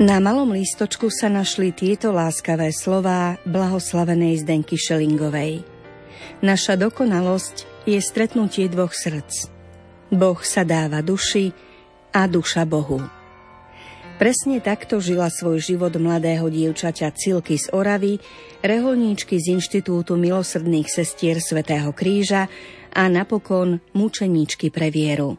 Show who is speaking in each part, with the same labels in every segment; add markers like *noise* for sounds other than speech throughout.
Speaker 1: Na malom lístočku sa našli tieto láskavé slová blahoslavenej Zdenky Šelingovej. Naša dokonalosť je stretnutie dvoch srdc. Boh sa dáva duši a duša Bohu. Presne takto žila svoj život mladého dievčaťa Cilky z Oravy, reholníčky z Inštitútu milosrdných sestier Svetého kríža a napokon mučeníčky pre vieru.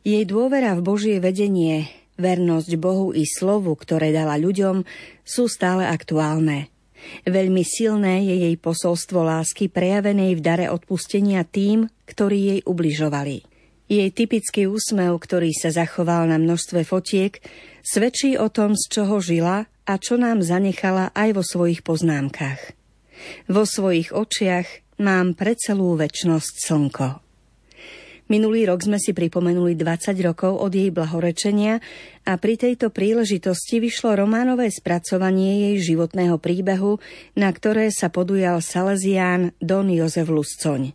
Speaker 1: Jej dôvera v Božie vedenie vernosť Bohu i slovu, ktoré dala ľuďom, sú stále aktuálne. Veľmi silné je jej posolstvo lásky prejavenej v dare odpustenia tým, ktorí jej ubližovali. Jej typický úsmev, ktorý sa zachoval na množstve fotiek, svedčí o tom, z čoho žila a čo nám zanechala aj vo svojich poznámkach. Vo svojich očiach mám pre celú väčnosť slnko. Minulý rok sme si pripomenuli 20 rokov od jej blahorečenia a pri tejto príležitosti vyšlo románové spracovanie jej životného príbehu, na ktoré sa podujal Salesián Don Jozef Luscoň.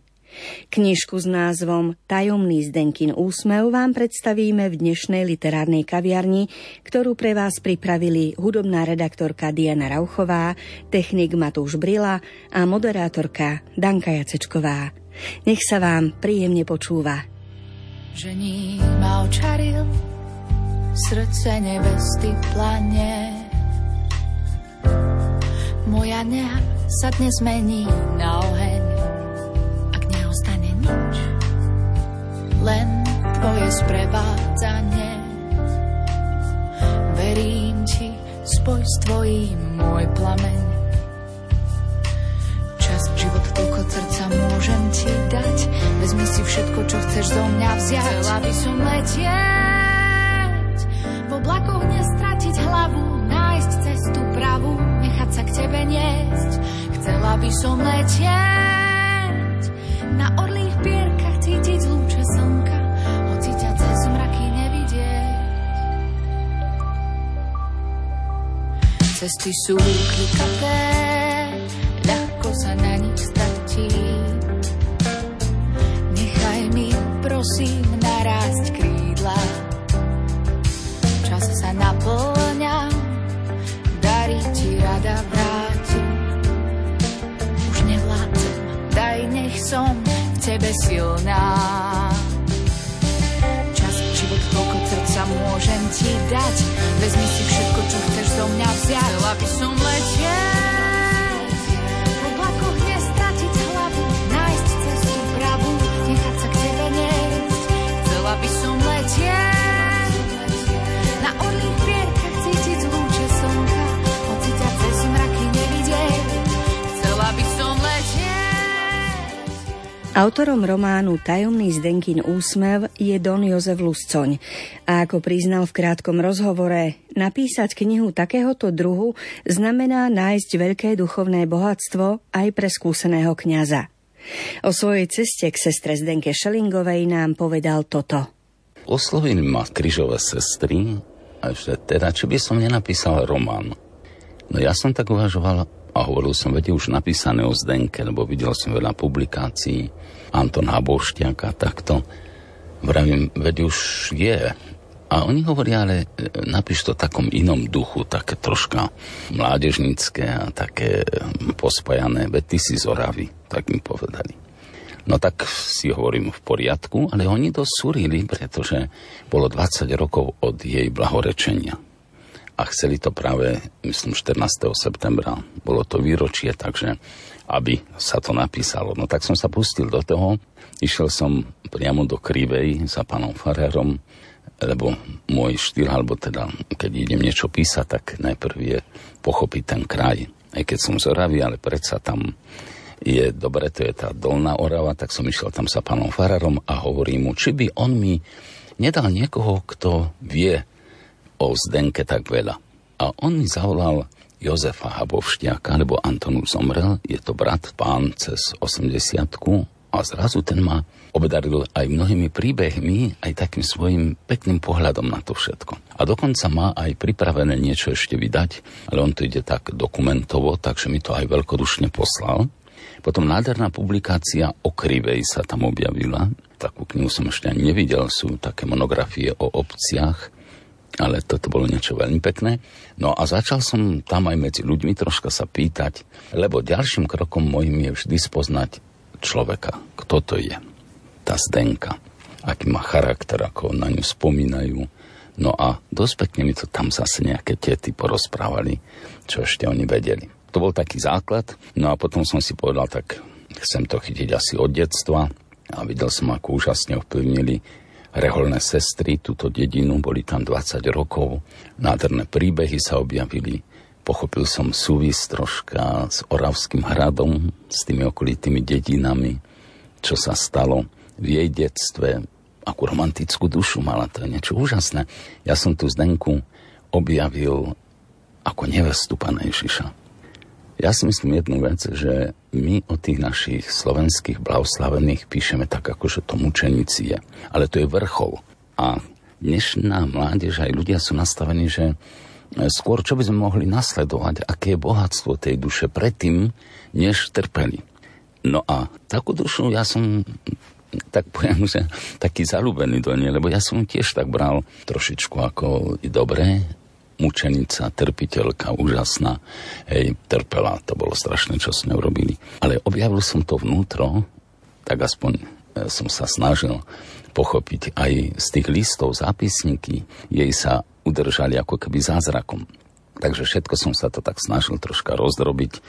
Speaker 1: Knižku s názvom Tajomný Zdenkin úsmev vám predstavíme v dnešnej literárnej kaviarni, ktorú pre vás pripravili hudobná redaktorka Diana Rauchová, technik Matúš Brila a moderátorka Danka Jacečková. Nech sa vám príjemne počúva.
Speaker 2: Žení ma očaril, srdce nevesty plane. Moja neha sa dnes mení na oheň, ak neostane nič, len tvoje sprevádzanie. Verím ti, spoj s tvojím môj plameň všetko, čo chceš zo mňa vziať. Chcela by som letieť, v oblakoch nestratiť hlavu, nájsť cestu pravú, nechať sa k tebe niesť. Chcela by som letieť, na orlých pierkach cítiť lúče slnka, hoci ťa cez mraky nevidieť. Cesty sú klikaté, sa na nich stratí. Mi, prosím, narásť krídla. Čas sa naplňa, darí ti rada vráti. Už nevládzem, daj, nech som v tebe silná. Čas, život, koľko srdca môžem ti dať. Vezmi si všetko, čo chceš do mňa vziať. Chcela by som
Speaker 1: Autorom románu Tajomný Zdenkin úsmev je Don Jozef Luscoň a ako priznal v krátkom rozhovore, napísať knihu takéhoto druhu znamená nájsť veľké duchovné bohatstvo aj pre skúseného kňaza. O svojej ceste k sestre Zdenke Šelingovej nám povedal toto.
Speaker 3: Oslovili ma križové sestry, že teda, či by som nenapísal román. No ja som tak uvažoval a hovoril som, veď už napísané o Zdenke, lebo videl som veľa publikácií, Anton Habošťák a takto. Vravím, veď už je. A oni hovoria, ale e, napíš to v takom inom duchu, také troška mládežnické a také pospajané, veď ty si z Oravy tak mi povedali. No tak si hovorím v poriadku, ale oni to súrili, pretože bolo 20 rokov od jej blahorečenia. A chceli to práve, myslím, 14. septembra. Bolo to výročie, takže aby sa to napísalo. No tak som sa pustil do toho. Išiel som priamo do Krivej za pánom Farérom, lebo môj štýl, alebo teda keď idem niečo písať, tak najprv je pochopiť ten kraj. Aj keď som z Oravy, ale predsa tam je dobre, to je tá Dolná Orava, tak som išiel tam sa pánom Fararom a hovorím mu, či by on mi nedal niekoho, kto vie o Zdenke tak veľa. A on mi zavolal Jozefa Habovštiaka, lebo Anton už zomrel, je to brat, pán cez 80 a zrazu ten ma obdaril aj mnohými príbehmi, aj takým svojim pekným pohľadom na to všetko. A dokonca má aj pripravené niečo ešte vydať, ale on to ide tak dokumentovo, takže mi to aj veľkodušne poslal. Potom nádherná publikácia o Krivej sa tam objavila. Takú knihu som ešte nevidel. Sú také monografie o obciach ale toto bolo niečo veľmi pekné. No a začal som tam aj medzi ľuďmi troška sa pýtať, lebo ďalším krokom môjim je vždy spoznať človeka, kto to je, tá Zdenka, aký má charakter, ako na ňu spomínajú. No a dosť pekne mi to tam zase nejaké tety porozprávali, čo ešte oni vedeli. To bol taký základ, no a potom som si povedal, tak chcem to chytiť asi od detstva a videl som, ako úžasne ovplyvnili reholné sestry, túto dedinu, boli tam 20 rokov, nádherné príbehy sa objavili, pochopil som súvis troška s Oravským hradom, s tými okolitými dedinami, čo sa stalo v jej detstve, akú romantickú dušu mala, to je niečo úžasné. Ja som tu Zdenku objavil ako nevestu Pána Ježiša. Ja si myslím jednu vec, že my o tých našich slovenských blahoslavených píšeme tak, ako že to mučenici je. Ale to je vrchol. A dnešná mládež, aj ľudia sú nastavení, že skôr čo by sme mohli nasledovať, aké je bohatstvo tej duše predtým, než trpeli. No a takú dušu ja som tak poviem, že taký zalúbený do nej, lebo ja som tiež tak bral trošičku ako dobré, mučenica, trpiteľka, úžasná. Hej, trpela, to bolo strašné, čo s ňou robili. Ale objavil som to vnútro, tak aspoň e, som sa snažil pochopiť aj z tých listov, zápisníky, jej sa udržali ako keby zázrakom. Takže všetko som sa to tak snažil troška rozdrobiť,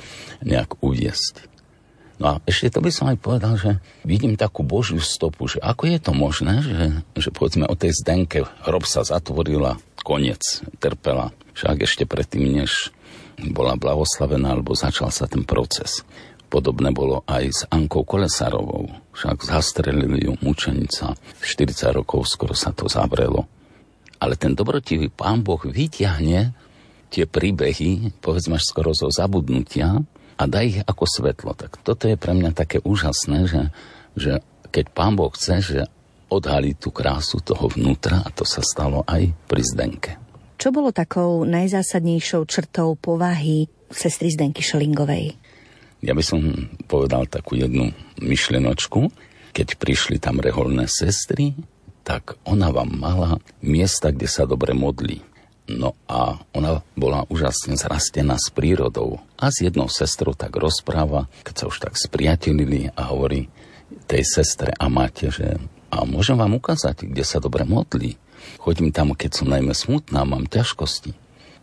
Speaker 3: nejak uviesť. No a ešte to by som aj povedal, že vidím takú božiu stopu, že ako je to možné, že, že povedzme o tej zdenke hrob sa zatvorila, koniec, trpela. Však ešte predtým, než bola blahoslavená, alebo začal sa ten proces. Podobné bolo aj s Ankou Kolesárovou. Však zastrelili ju mučenica. 40 rokov skoro sa to zavrelo. Ale ten dobrotivý pán Boh vyťahne tie príbehy, povedzme až skoro zo zabudnutia a dá ich ako svetlo. Tak toto je pre mňa také úžasné, že, že keď pán Boh chce, že odhalí tú krásu toho vnútra a to sa stalo aj pri Zdenke.
Speaker 1: Čo bolo takou najzásadnejšou črtou povahy sestry Zdenky Šelingovej?
Speaker 3: Ja by som povedal takú jednu myšlenočku. Keď prišli tam reholné sestry, tak ona vám mala miesta, kde sa dobre modlí. No a ona bola úžasne zrastená s prírodou. A s jednou sestrou tak rozpráva, keď sa už tak spriatelili a hovorí tej sestre a máte, že a môžem vám ukázať, kde sa dobre modlí. Chodím tam, keď som najmä smutná, mám ťažkosti.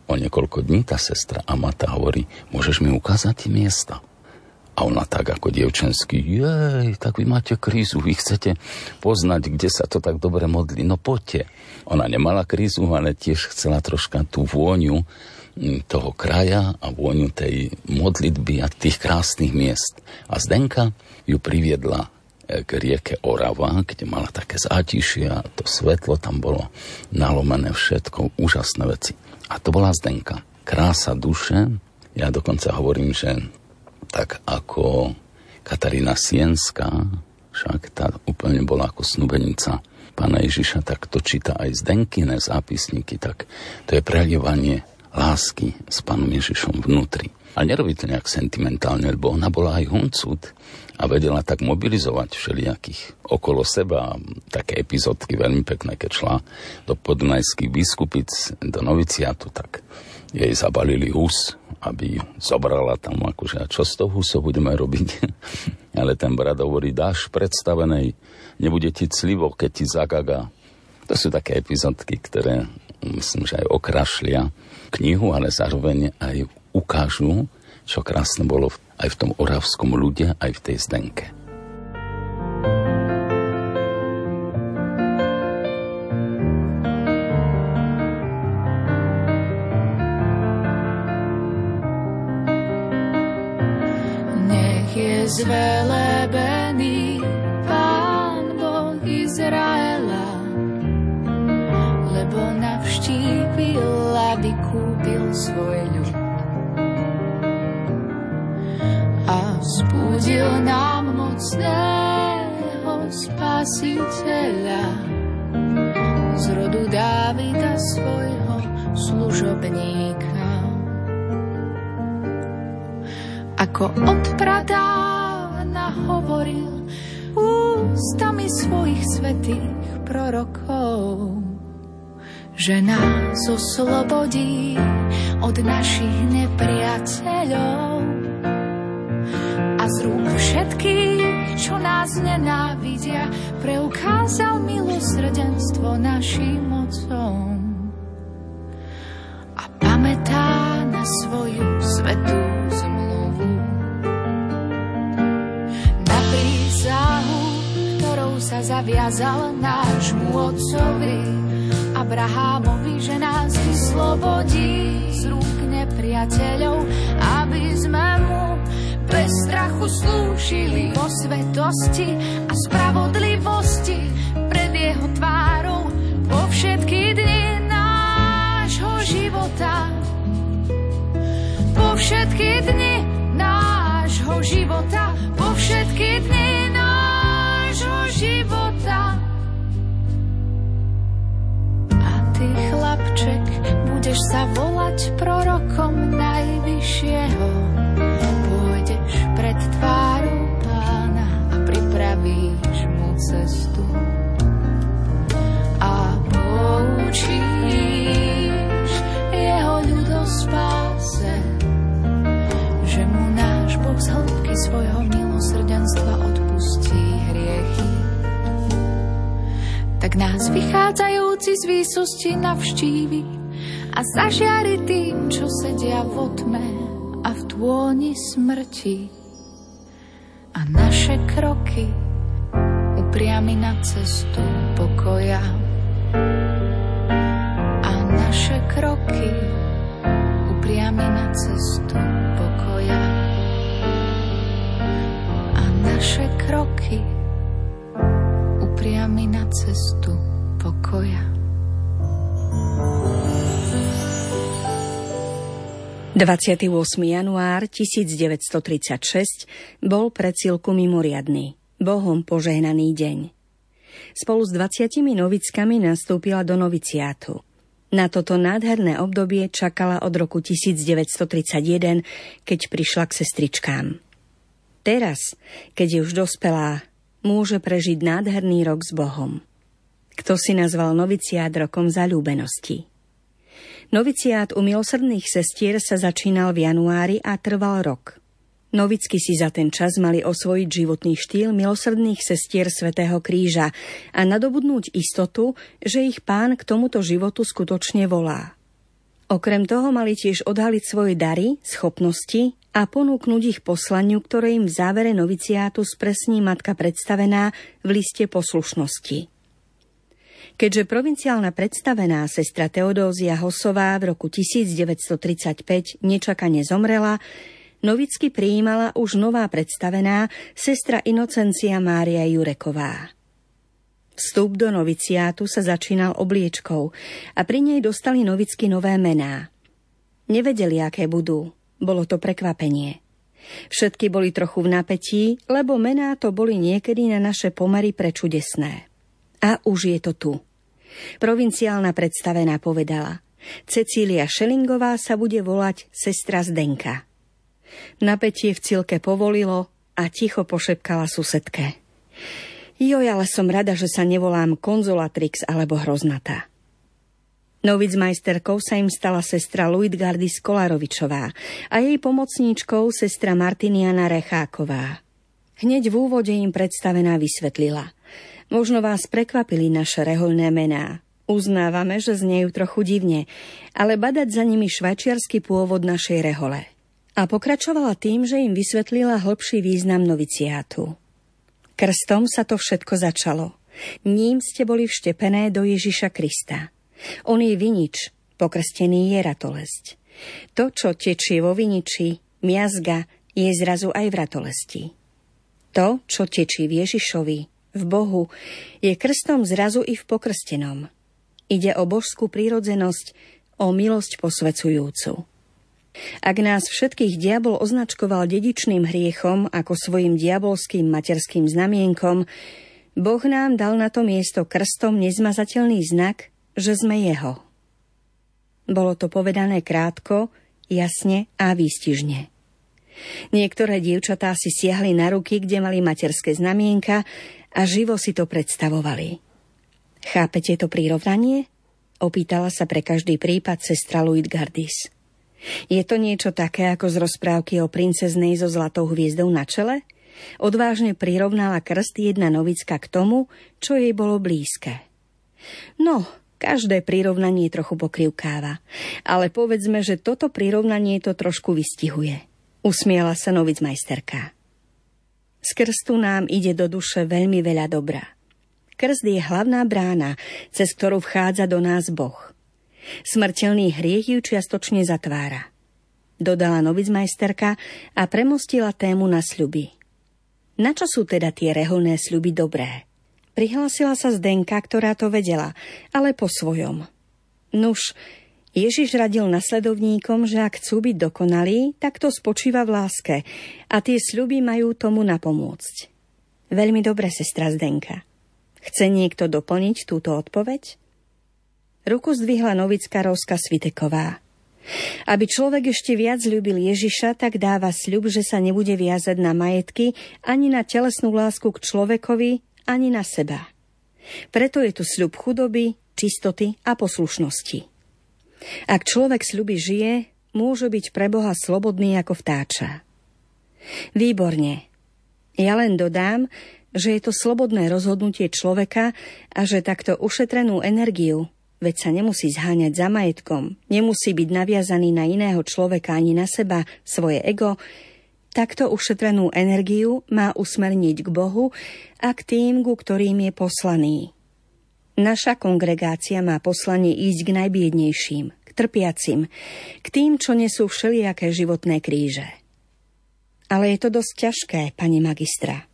Speaker 3: O niekoľko dní tá sestra Amata hovorí, môžeš mi ukázať miesta. A ona tak ako dievčenský, jej, tak vy máte krízu, vy chcete poznať, kde sa to tak dobre modlí. No poďte. Ona nemala krízu, ale tiež chcela troška tú vôňu toho kraja a vôňu tej modlitby a tých krásnych miest. A Zdenka ju priviedla k rieke Orava, kde mala také zátišie a to svetlo tam bolo nalomené všetko, úžasné veci. A to bola Zdenka. Krása duše, ja dokonca hovorím, že tak ako Katarína Sienská, však tá úplne bola ako snubenica pána Ježiša, tak to číta aj Zdenkine zápisníky, tak to je prelievanie lásky s pánom Ježišom vnútri. A nerobí to nejak sentimentálne, lebo ona bola aj huncút a vedela tak mobilizovať všelijakých okolo seba. Také epizódky veľmi pekné, keď šla do podunajských biskupic, do noviciátu, tak jej zabalili hus, aby ju zobrala tam akože, a čo z toho huso budeme robiť? *laughs* Ale ten brat hovorí, dáš predstavenej, nebude ti clivo, keď ti zagaga. To sú také epizódky, ktoré myslím, že aj okrašlia knihu, ale zároveň aj ukážu, čo krásne bolo aj v tom oravskom ľude, aj v tej zdenke.
Speaker 2: Nech je zvelebený Pán Boh Izraela, lebo navštívil, aby kúpil svoj ľud. Vzbudil nám mocného spasiteľa z rodu Dávida svojho služobníka. Ako od pradávna hovoril ústami svojich svetých prorokov, že nás oslobodí od našich nepriateľov z rúk všetkých, čo nás nenávidia, preukázal milosrdenstvo našim mocom a pamätá na svoju svetú zmluvu. Na prísahu, ktorou sa zaviazal nášmu otcovi, Abrahámovi, že nás vyslobodí z rúk nepriateľov, aby sme mu bez strachu slúžili vo svetosti a spravodlivosti pred jeho tvárou po všetky dni nášho života. Po všetky dni nášho života, po všetky dni nášho života. chlapček, budeš sa volať prorokom najvyššieho. Pred tvárou pána a pripravíš mu cestu. A poučíš jeho ľudo spáse, že mu náš Boh z hĺbky svojho milosrdenstva odpustí hriechy. Tak nás vychádzajú noci z výsosti navštívi a zažiari tým, čo sedia v otme a v tôni smrti. A naše kroky upriami na cestu pokoja. A naše kroky upriami na cestu pokoja. A naše kroky upriami na cestu pokoja.
Speaker 1: 28. január 1936 bol pre Cilku mimoriadný, Bohom požehnaný deň. Spolu s 20 novickami nastúpila do noviciátu. Na toto nádherné obdobie čakala od roku 1931, keď prišla k sestričkám. Teraz, keď je už dospelá, môže prežiť nádherný rok s Bohom. Kto si nazval noviciát rokom zalúbenosti? Noviciát u milosrdných sestier sa začínal v januári a trval rok. Novicky si za ten čas mali osvojiť životný štýl milosrdných sestier Svetého kríža a nadobudnúť istotu, že ich pán k tomuto životu skutočne volá. Okrem toho mali tiež odhaliť svoje dary, schopnosti a ponúknuť ich poslaniu, ktoré im v závere noviciátu spresní matka predstavená v liste poslušnosti. Keďže provinciálna predstavená sestra Teodózia Hosová v roku 1935 nečakane zomrela, novicky prijímala už nová predstavená sestra Inocencia Mária Jureková. Vstup do noviciátu sa začínal obliečkou a pri nej dostali novicky nové mená. Nevedeli, aké budú. Bolo to prekvapenie. Všetky boli trochu v napätí, lebo mená to boli niekedy na naše pomery prečudesné. A už je to tu. Provinciálna predstavená povedala. Cecília Šelingová sa bude volať sestra Zdenka. Napätie v cilke povolilo a ticho pošepkala susedke. Joj, ale som rada, že sa nevolám konzolatrix alebo hroznata. Novic majsterkou sa im stala sestra Luitgardy Skolarovičová a jej pomocníčkou sestra Martiniana Recháková. Hneď v úvode im predstavená vysvetlila – Možno vás prekvapili naše reholné mená. Uznávame, že znejú trochu divne, ale badať za nimi švajčiarsky pôvod našej rehole. A pokračovala tým, že im vysvetlila hlbší význam noviciátu. Krstom sa to všetko začalo. Ním ste boli vštepené do Ježiša Krista. On je vinič, pokrstený je ratolesť. To, čo tečie vo viniči, miazga, je zrazu aj v ratolesti. To, čo tečí v Ježišovi, v Bohu, je krstom zrazu i v pokrstenom. Ide o božskú prírodzenosť, o milosť posvecujúcu. Ak nás všetkých diabol označkoval dedičným hriechom ako svojim diabolským materským znamienkom, Boh nám dal na to miesto krstom nezmazateľný znak, že sme Jeho. Bolo to povedané krátko, jasne a výstižne. Niektoré dievčatá si siahli na ruky, kde mali materské znamienka a živo si to predstavovali. Chápete to prirovnanie? Opýtala sa pre každý prípad sestra Luitgardis. Je to niečo také ako z rozprávky o princeznej so zlatou hviezdou na čele? Odvážne prirovnala krst jedna novicka k tomu, čo jej bolo blízke. No, každé prirovnanie trochu pokrivkáva, ale povedzme, že toto prirovnanie to trošku vystihuje. Usmiela sa novic majsterka. Z krstu nám ide do duše veľmi veľa dobra. Krst je hlavná brána, cez ktorú vchádza do nás Boh. Smrteľný hriech ju čiastočne zatvára. Dodala novicmajsterka a premostila tému na sľuby. Na čo sú teda tie reholné sľuby dobré? Prihlásila sa Zdenka, ktorá to vedela, ale po svojom. Nuž, Ježiš radil nasledovníkom, že ak chcú byť dokonalí, tak to spočíva v láske a tie sľuby majú tomu napomôcť. Veľmi dobre, sestra Zdenka. Chce niekto doplniť túto odpoveď? Ruku zdvihla novická Roska Sviteková. Aby človek ešte viac ľúbil Ježiša, tak dáva sľub, že sa nebude viazať na majetky, ani na telesnú lásku k človekovi, ani na seba. Preto je tu sľub chudoby, čistoty a poslušnosti. Ak človek sľuby žije, môže byť pre Boha slobodný ako vtáča. Výborne. Ja len dodám, že je to slobodné rozhodnutie človeka a že takto ušetrenú energiu, veď sa nemusí zháňať za majetkom, nemusí byť naviazaný na iného človeka ani na seba, svoje ego, takto ušetrenú energiu má usmerniť k Bohu a k tým, ku ktorým je poslaný. Naša kongregácia má poslanie ísť k najbiednejším, k trpiacim, k tým, čo nesú všelijaké životné kríže. Ale je to dosť ťažké, pani magistra –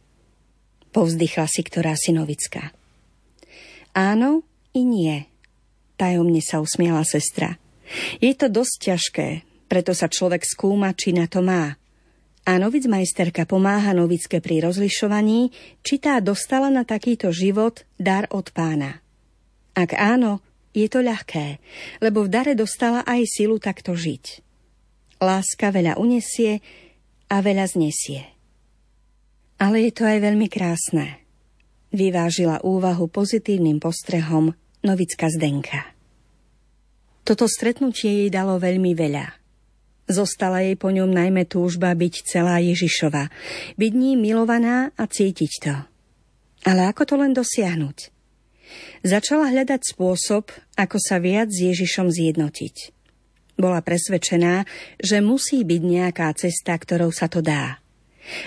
Speaker 1: Povzdychla si ktorá synovická. Áno i nie. Tajomne sa usmiala sestra. Je to dosť ťažké, preto sa človek skúma, či na to má. A novic majsterka pomáha novicke pri rozlišovaní, či tá dostala na takýto život dar od pána. Ak áno, je to ľahké, lebo v dare dostala aj silu takto žiť. Láska veľa unesie a veľa znesie. Ale je to aj veľmi krásne. Vyvážila úvahu pozitívnym postrehom novická Zdenka. Toto stretnutie jej dalo veľmi veľa. Zostala jej po ňom najmä túžba byť celá Ježišova, byť ním milovaná a cítiť to. Ale ako to len dosiahnuť? Začala hľadať spôsob, ako sa viac s Ježišom zjednotiť. Bola presvedčená, že musí byť nejaká cesta, ktorou sa to dá.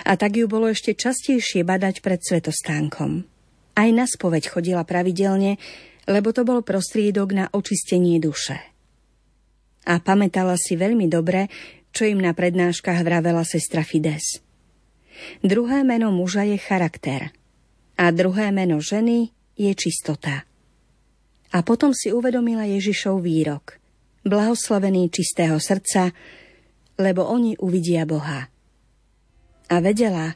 Speaker 1: A tak ju bolo ešte častejšie badať pred svetostánkom. Aj na spoveď chodila pravidelne, lebo to bol prostriedok na očistenie duše. A pamätala si veľmi dobre, čo im na prednáškach vravela sestra Fides. Druhé meno muža je charakter a druhé meno ženy je čistota. A potom si uvedomila Ježišov výrok. Blahoslavený čistého srdca, lebo oni uvidia Boha a vedela,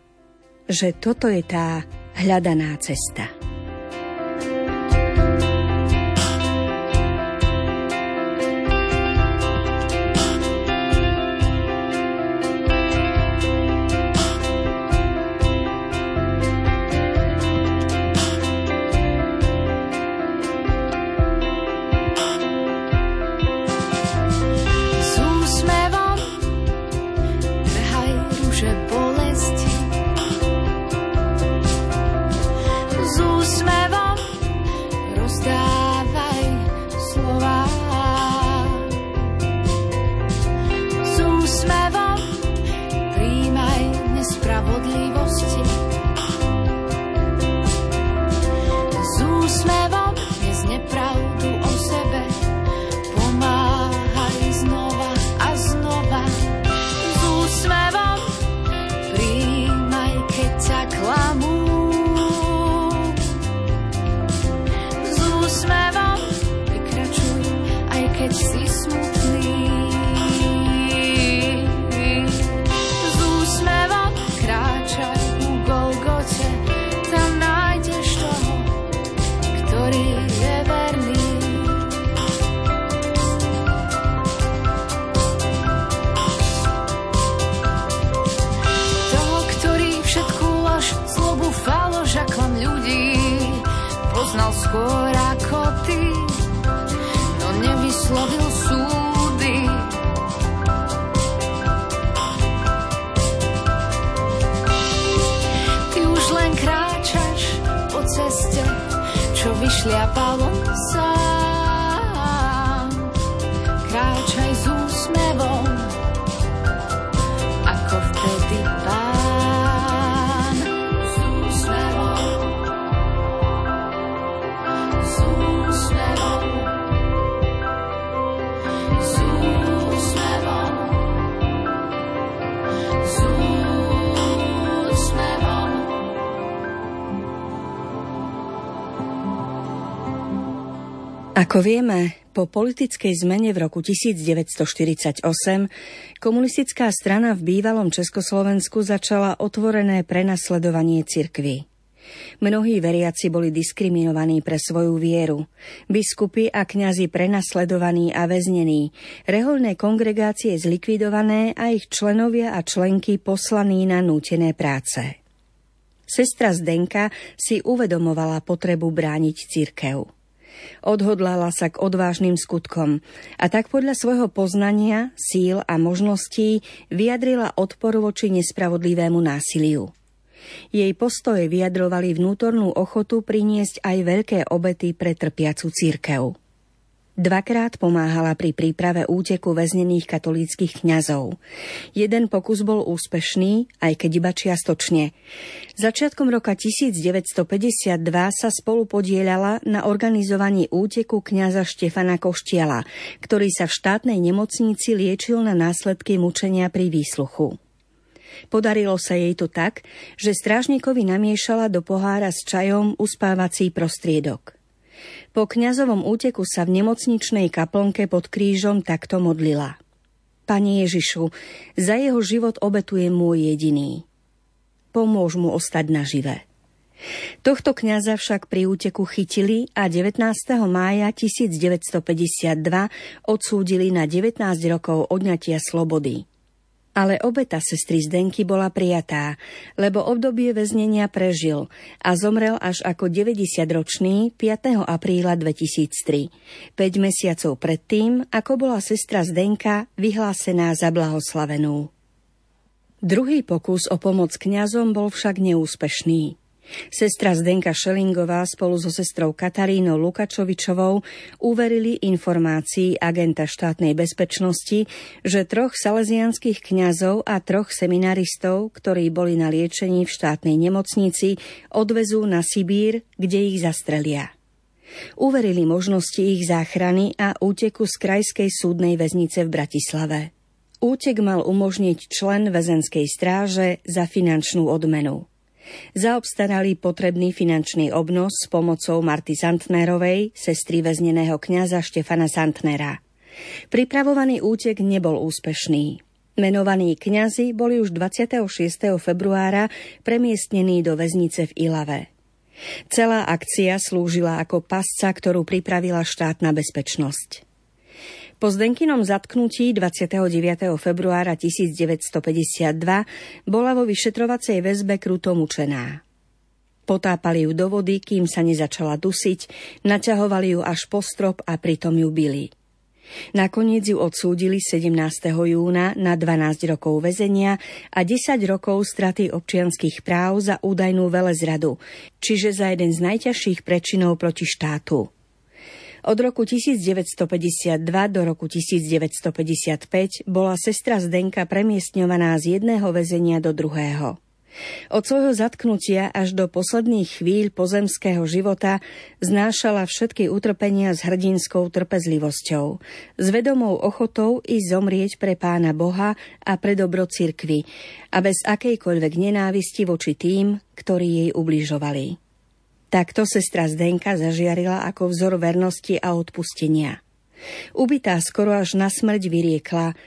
Speaker 1: že toto je tá hľadaná cesta.
Speaker 2: Čo vyšliapalo Ako
Speaker 1: vieme, po politickej zmene v roku 1948 komunistická strana v bývalom Československu začala otvorené prenasledovanie cirkvy. Mnohí veriaci boli diskriminovaní pre svoju vieru. Biskupy a kňazi prenasledovaní a väznení, reholné kongregácie zlikvidované a ich členovia a členky poslaní na nútené práce. Sestra Zdenka si uvedomovala potrebu brániť cirkev. Odhodlala sa k odvážnym skutkom a tak podľa svojho poznania, síl a možností vyjadrila odpor voči nespravodlivému násiliu. Jej postoje vyjadrovali vnútornú ochotu priniesť aj veľké obety pre trpiacu církev. Dvakrát pomáhala pri príprave úteku väznených katolíckých kňazov. Jeden pokus bol úspešný, aj keď iba čiastočne. Začiatkom roka 1952 sa spolu podielala na organizovaní úteku kňaza Štefana Koštiela, ktorý sa v štátnej nemocnici liečil na následky mučenia pri výsluchu. Podarilo sa jej to tak, že strážnikovi namiešala do pohára s čajom uspávací prostriedok. Po kňazovom úteku sa v nemocničnej kaplnke pod krížom takto modlila. Pane Ježišu, za jeho život obetujem môj jediný. Pomôž mu ostať nažive. Tohto kňaza však pri úteku chytili a 19. mája 1952 odsúdili na 19 rokov odňatia slobody. Ale obeta sestry Zdenky bola prijatá, lebo obdobie väznenia prežil a zomrel až ako 90-ročný 5. apríla 2003, 5 mesiacov predtým, ako bola sestra Zdenka vyhlásená za blahoslavenú. Druhý pokus o pomoc kňazom bol však neúspešný. Sestra Zdenka Šelingová spolu so sestrou Katarínou Lukačovičovou uverili informácii agenta štátnej bezpečnosti, že troch salesianských kňazov a troch seminaristov, ktorí boli na liečení v štátnej nemocnici, odvezú na Sibír, kde ich zastrelia. Uverili možnosti ich záchrany a úteku z krajskej súdnej väznice v Bratislave. Útek mal umožniť člen väzenskej stráže za finančnú odmenu. Zaobstarali potrebný finančný obnos s pomocou Marty Santnerovej, sestry väzneného kňaza Štefana Santnera. Pripravovaný útek nebol úspešný. Menovaní kňazi boli už 26. februára premiestnení do väznice v Ilave. Celá akcia slúžila ako pasca, ktorú pripravila štátna bezpečnosť. Po Zdenkinom zatknutí 29. februára 1952 bola vo vyšetrovacej väzbe kruto mučená. Potápali ju do vody, kým sa nezačala dusiť, naťahovali ju až po strop a pritom ju bili. Nakoniec ju odsúdili 17. júna na 12 rokov väzenia a 10 rokov straty občianských práv za údajnú velezradu, čiže za jeden z najťažších prečinov proti štátu. Od roku 1952 do roku 1955 bola sestra Zdenka premiestňovaná z jedného väzenia do druhého. Od svojho zatknutia až do posledných chvíľ pozemského života znášala všetky utrpenia s hrdinskou trpezlivosťou, s vedomou ochotou i zomrieť pre pána Boha a pre dobro cirkvy a bez akejkoľvek nenávisti voči tým, ktorí jej ubližovali. Takto sestra Zdenka zažiarila ako vzor vernosti a odpustenia. Ubitá skoro až na smrť vyriekla,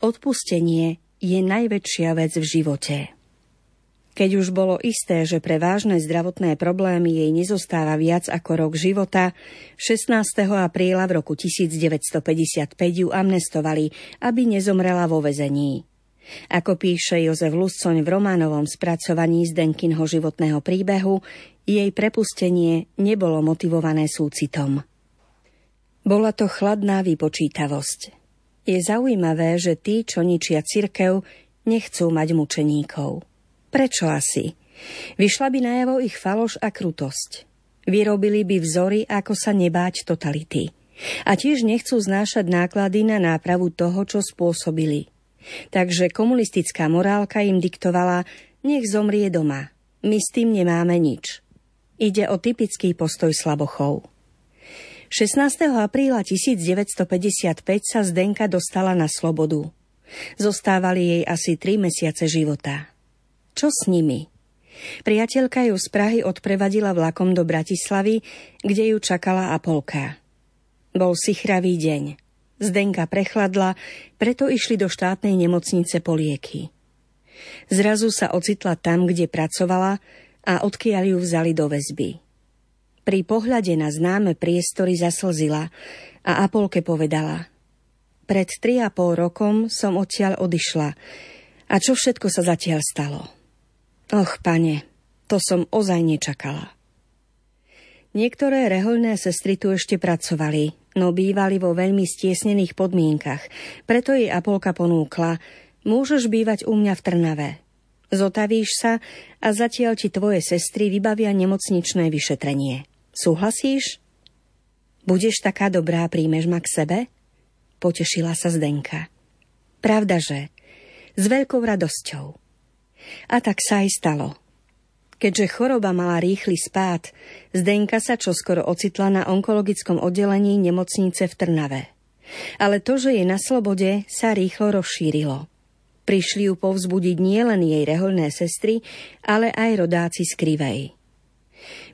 Speaker 1: odpustenie je najväčšia vec v živote. Keď už bolo isté, že pre vážne zdravotné problémy jej nezostáva viac ako rok života, 16. apríla v roku 1955 ju amnestovali, aby nezomrela vo vezení. Ako píše Jozef Luscoň v románovom spracovaní Zdenkinho životného príbehu, jej prepustenie nebolo motivované súcitom. Bola to chladná vypočítavosť. Je zaujímavé, že tí, čo ničia cirkev, nechcú mať mučeníkov. Prečo asi? Vyšla by najavo ich faloš a krutosť. Vyrobili by vzory, ako sa nebáť totality. A tiež nechcú znášať náklady na nápravu toho, čo spôsobili. Takže komunistická morálka im diktovala, nech zomrie doma. My s tým nemáme nič. Ide o typický postoj slabochov. 16. apríla 1955 sa Zdenka dostala na slobodu. Zostávali jej asi tri mesiace života. Čo s nimi? Priateľka ju z Prahy odprevadila vlakom do Bratislavy, kde ju čakala Apolka. Bol sichravý deň. Zdenka prechladla, preto išli do štátnej nemocnice po lieky. Zrazu sa ocitla tam, kde pracovala a odkiaľ ju vzali do väzby. Pri pohľade na známe priestory zaslzila a Apolke povedala Pred tri a pol rokom som odtiaľ odišla. A čo všetko sa zatiaľ stalo? Och, pane, to som ozaj nečakala. Niektoré rehoľné sestry tu ešte pracovali, no bývali vo veľmi stiesnených podmienkach, preto jej Apolka ponúkla, môžeš bývať u mňa v Trnave. Zotavíš sa a zatiaľ ti tvoje sestry vybavia nemocničné vyšetrenie. Súhlasíš? Budeš taká dobrá, príjmeš ma k sebe? Potešila sa Zdenka. Pravda, že? S veľkou radosťou. A tak sa aj stalo. Keďže choroba mala rýchly spád, Zdenka sa čoskoro ocitla na onkologickom oddelení nemocnice v Trnave. Ale to, že je na slobode, sa rýchlo rozšírilo. Prišli ju povzbudiť nielen jej reholné sestry, ale aj rodáci z Krivej.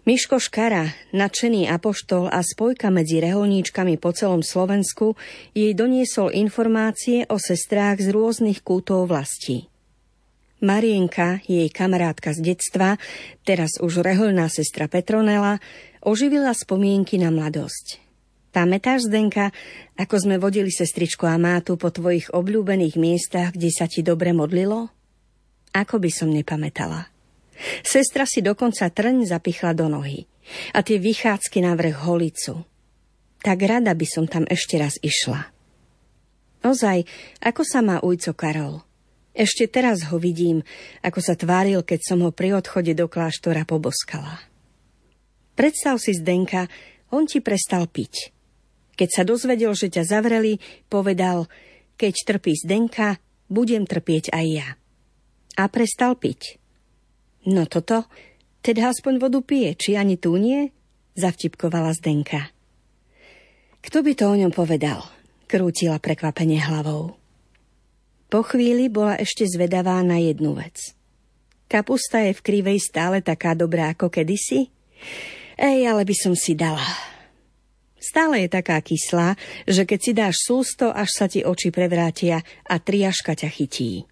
Speaker 1: Miško Škara, nadšený apoštol a spojka medzi reholníčkami po celom Slovensku, jej doniesol informácie o sestrách z rôznych kútov vlasti. Marienka, jej kamarátka z detstva, teraz už reholná sestra Petronela, oživila spomienky na mladosť. Pamätáš, Zdenka, ako sme vodili sestričku a mátu po tvojich obľúbených miestach, kde sa ti dobre modlilo? Ako by som nepamätala. Sestra si dokonca trň zapichla do nohy a tie vychádzky na vrch holicu. Tak rada by som tam ešte raz išla. Ozaj, ako sa má ujco Karol? Ešte teraz ho vidím, ako sa tváril, keď som ho pri odchode do kláštora poboskala. Predstav si, Zdenka, on ti prestal piť. Keď sa dozvedel, že ťa zavreli, povedal, keď trpí Zdenka, budem trpieť aj ja. A prestal piť. No toto, teda aspoň vodu pije, či ani tu nie? Zavtipkovala Zdenka. Kto by to o ňom povedal? Krútila prekvapenie hlavou. Po chvíli bola ešte zvedavá na jednu vec. Kapusta je v krivej stále taká dobrá ako kedysi? Ej, ale by som si dala. Stále je taká kyslá, že keď si dáš sústo, až sa ti oči prevrátia a triaška ťa chytí.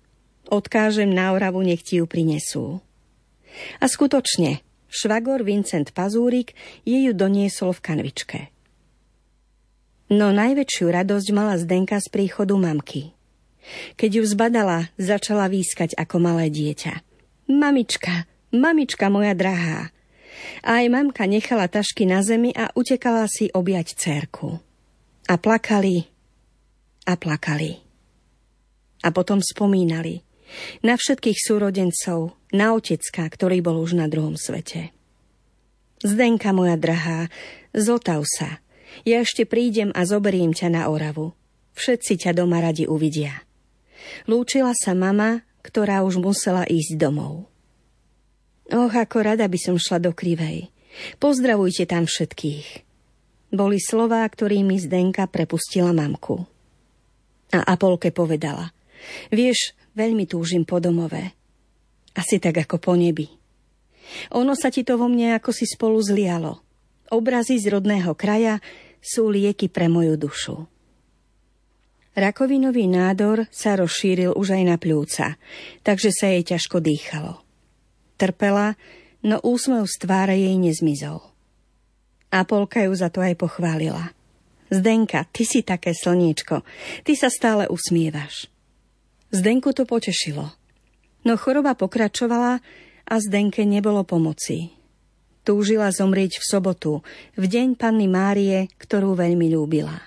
Speaker 1: Odkážem na Oravu, nech ti ju prinesú. A skutočne, švagor Vincent Pazúrik jej ju doniesol v kanvičke. No najväčšiu radosť mala Zdenka z príchodu mamky. Keď ju zbadala, začala výskať ako malé dieťa. Mamička, mamička moja drahá. Aj mamka nechala tašky na zemi a utekala si objať cerku. A plakali a plakali. A potom spomínali – na všetkých súrodencov, na otecka, ktorý bol už na druhom svete. Zdenka moja drahá, zotav sa. Ja ešte prídem a zoberiem ťa na Oravu. Všetci ťa doma radi uvidia. Lúčila sa mama, ktorá už musela ísť domov. Och, ako rada by som šla do Krivej. Pozdravujte tam všetkých. Boli slová, ktorými Zdenka prepustila mamku. A Apolke povedala. Vieš, Veľmi túžim po domove. Asi tak ako po nebi. Ono sa ti to vo mne ako si spolu zlialo. Obrazy z rodného kraja sú lieky pre moju dušu. Rakovinový nádor sa rozšíril už aj na pľúca, takže sa jej ťažko dýchalo. Trpela, no úsmev z tváre jej nezmizol. A Polka ju za to aj pochválila. Zdenka, ty si také slniečko, ty sa stále usmievaš. Zdenku to potešilo. No choroba pokračovala a Zdenke nebolo pomoci. Túžila zomrieť v sobotu, v deň panny Márie, ktorú veľmi ľúbila.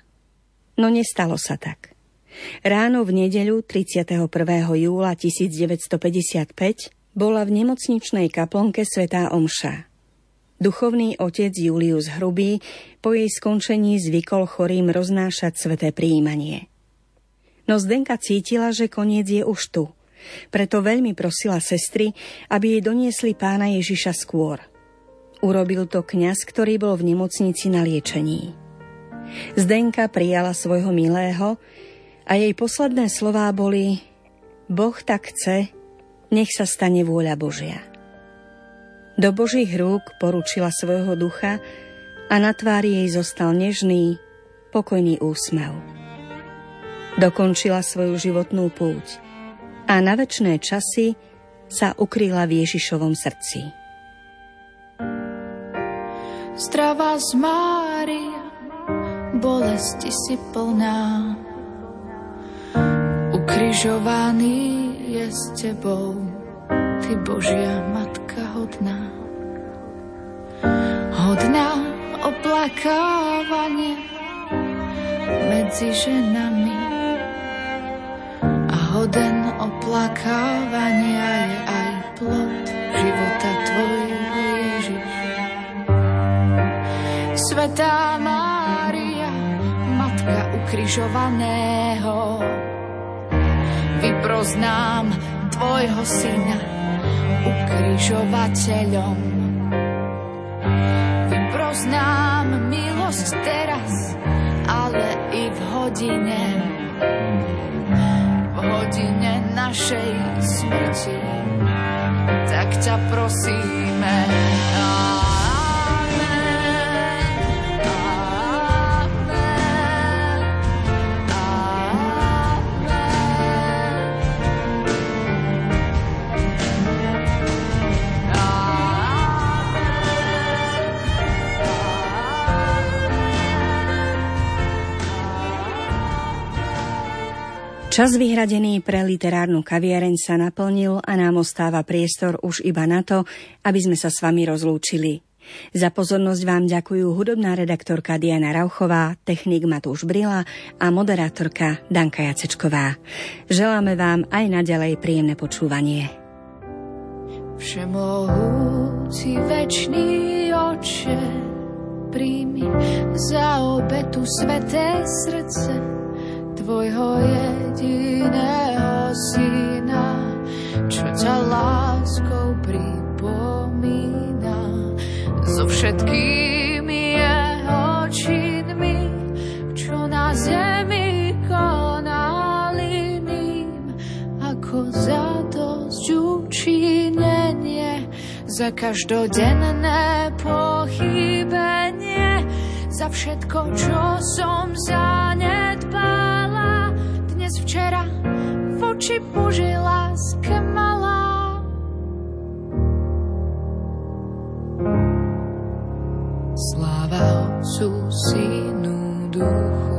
Speaker 1: No nestalo sa tak. Ráno v nedeľu 31. júla 1955 bola v nemocničnej kaplnke Svetá Omša. Duchovný otec Julius Hrubý po jej skončení zvykol chorým roznášať sveté príjmanie. No Zdenka cítila, že koniec je už tu. Preto veľmi prosila sestry, aby jej doniesli pána Ježiša skôr – Urobil to kňaz, ktorý bol v nemocnici na liečení. Zdenka prijala svojho milého a jej posledné slová boli Boh tak chce, nech sa stane vôľa Božia. Do Božích rúk poručila svojho ducha a na tvári jej zostal nežný, pokojný úsmev. Dokončila svoju životnú púť a na väčšie časy sa ukryla v Ježišovom srdci.
Speaker 2: Zdravá z Mária, bolesti si plná. Ukrižovaný je s tebou, ty Božia Matka hodná. Hodná oplakávania medzi ženami a hoden oplakávania je aj plod života tvojho Ježiša. Svetá Mária, Matka ukrižovaného, vyproznám Tvojho Syna ukrižovateľom. Vyproznám milosť teraz, ale i v hodine, v hodine našej smrti. Tak ťa prosíme, a
Speaker 1: Čas vyhradený pre literárnu kaviareň sa naplnil a nám ostáva priestor už iba na to, aby sme sa s vami rozlúčili. Za pozornosť vám ďakujú hudobná redaktorka Diana Rauchová, technik Matúš Brila a moderátorka Danka Jacečková. Želáme vám aj naďalej príjemné počúvanie.
Speaker 2: Všemohúci večný oče, príjmi za obetu sveté srdce tvojho jediného syna, čo ťa láskou pripomína. So všetkými jeho činmi, čo na zemi konali ním, ako za dosť učinenie za každodenné pochybenie, za všetko, čo som zanedbal dnes včera v oči Božej láske malá. Sláva Otcu, Synu, Duchu,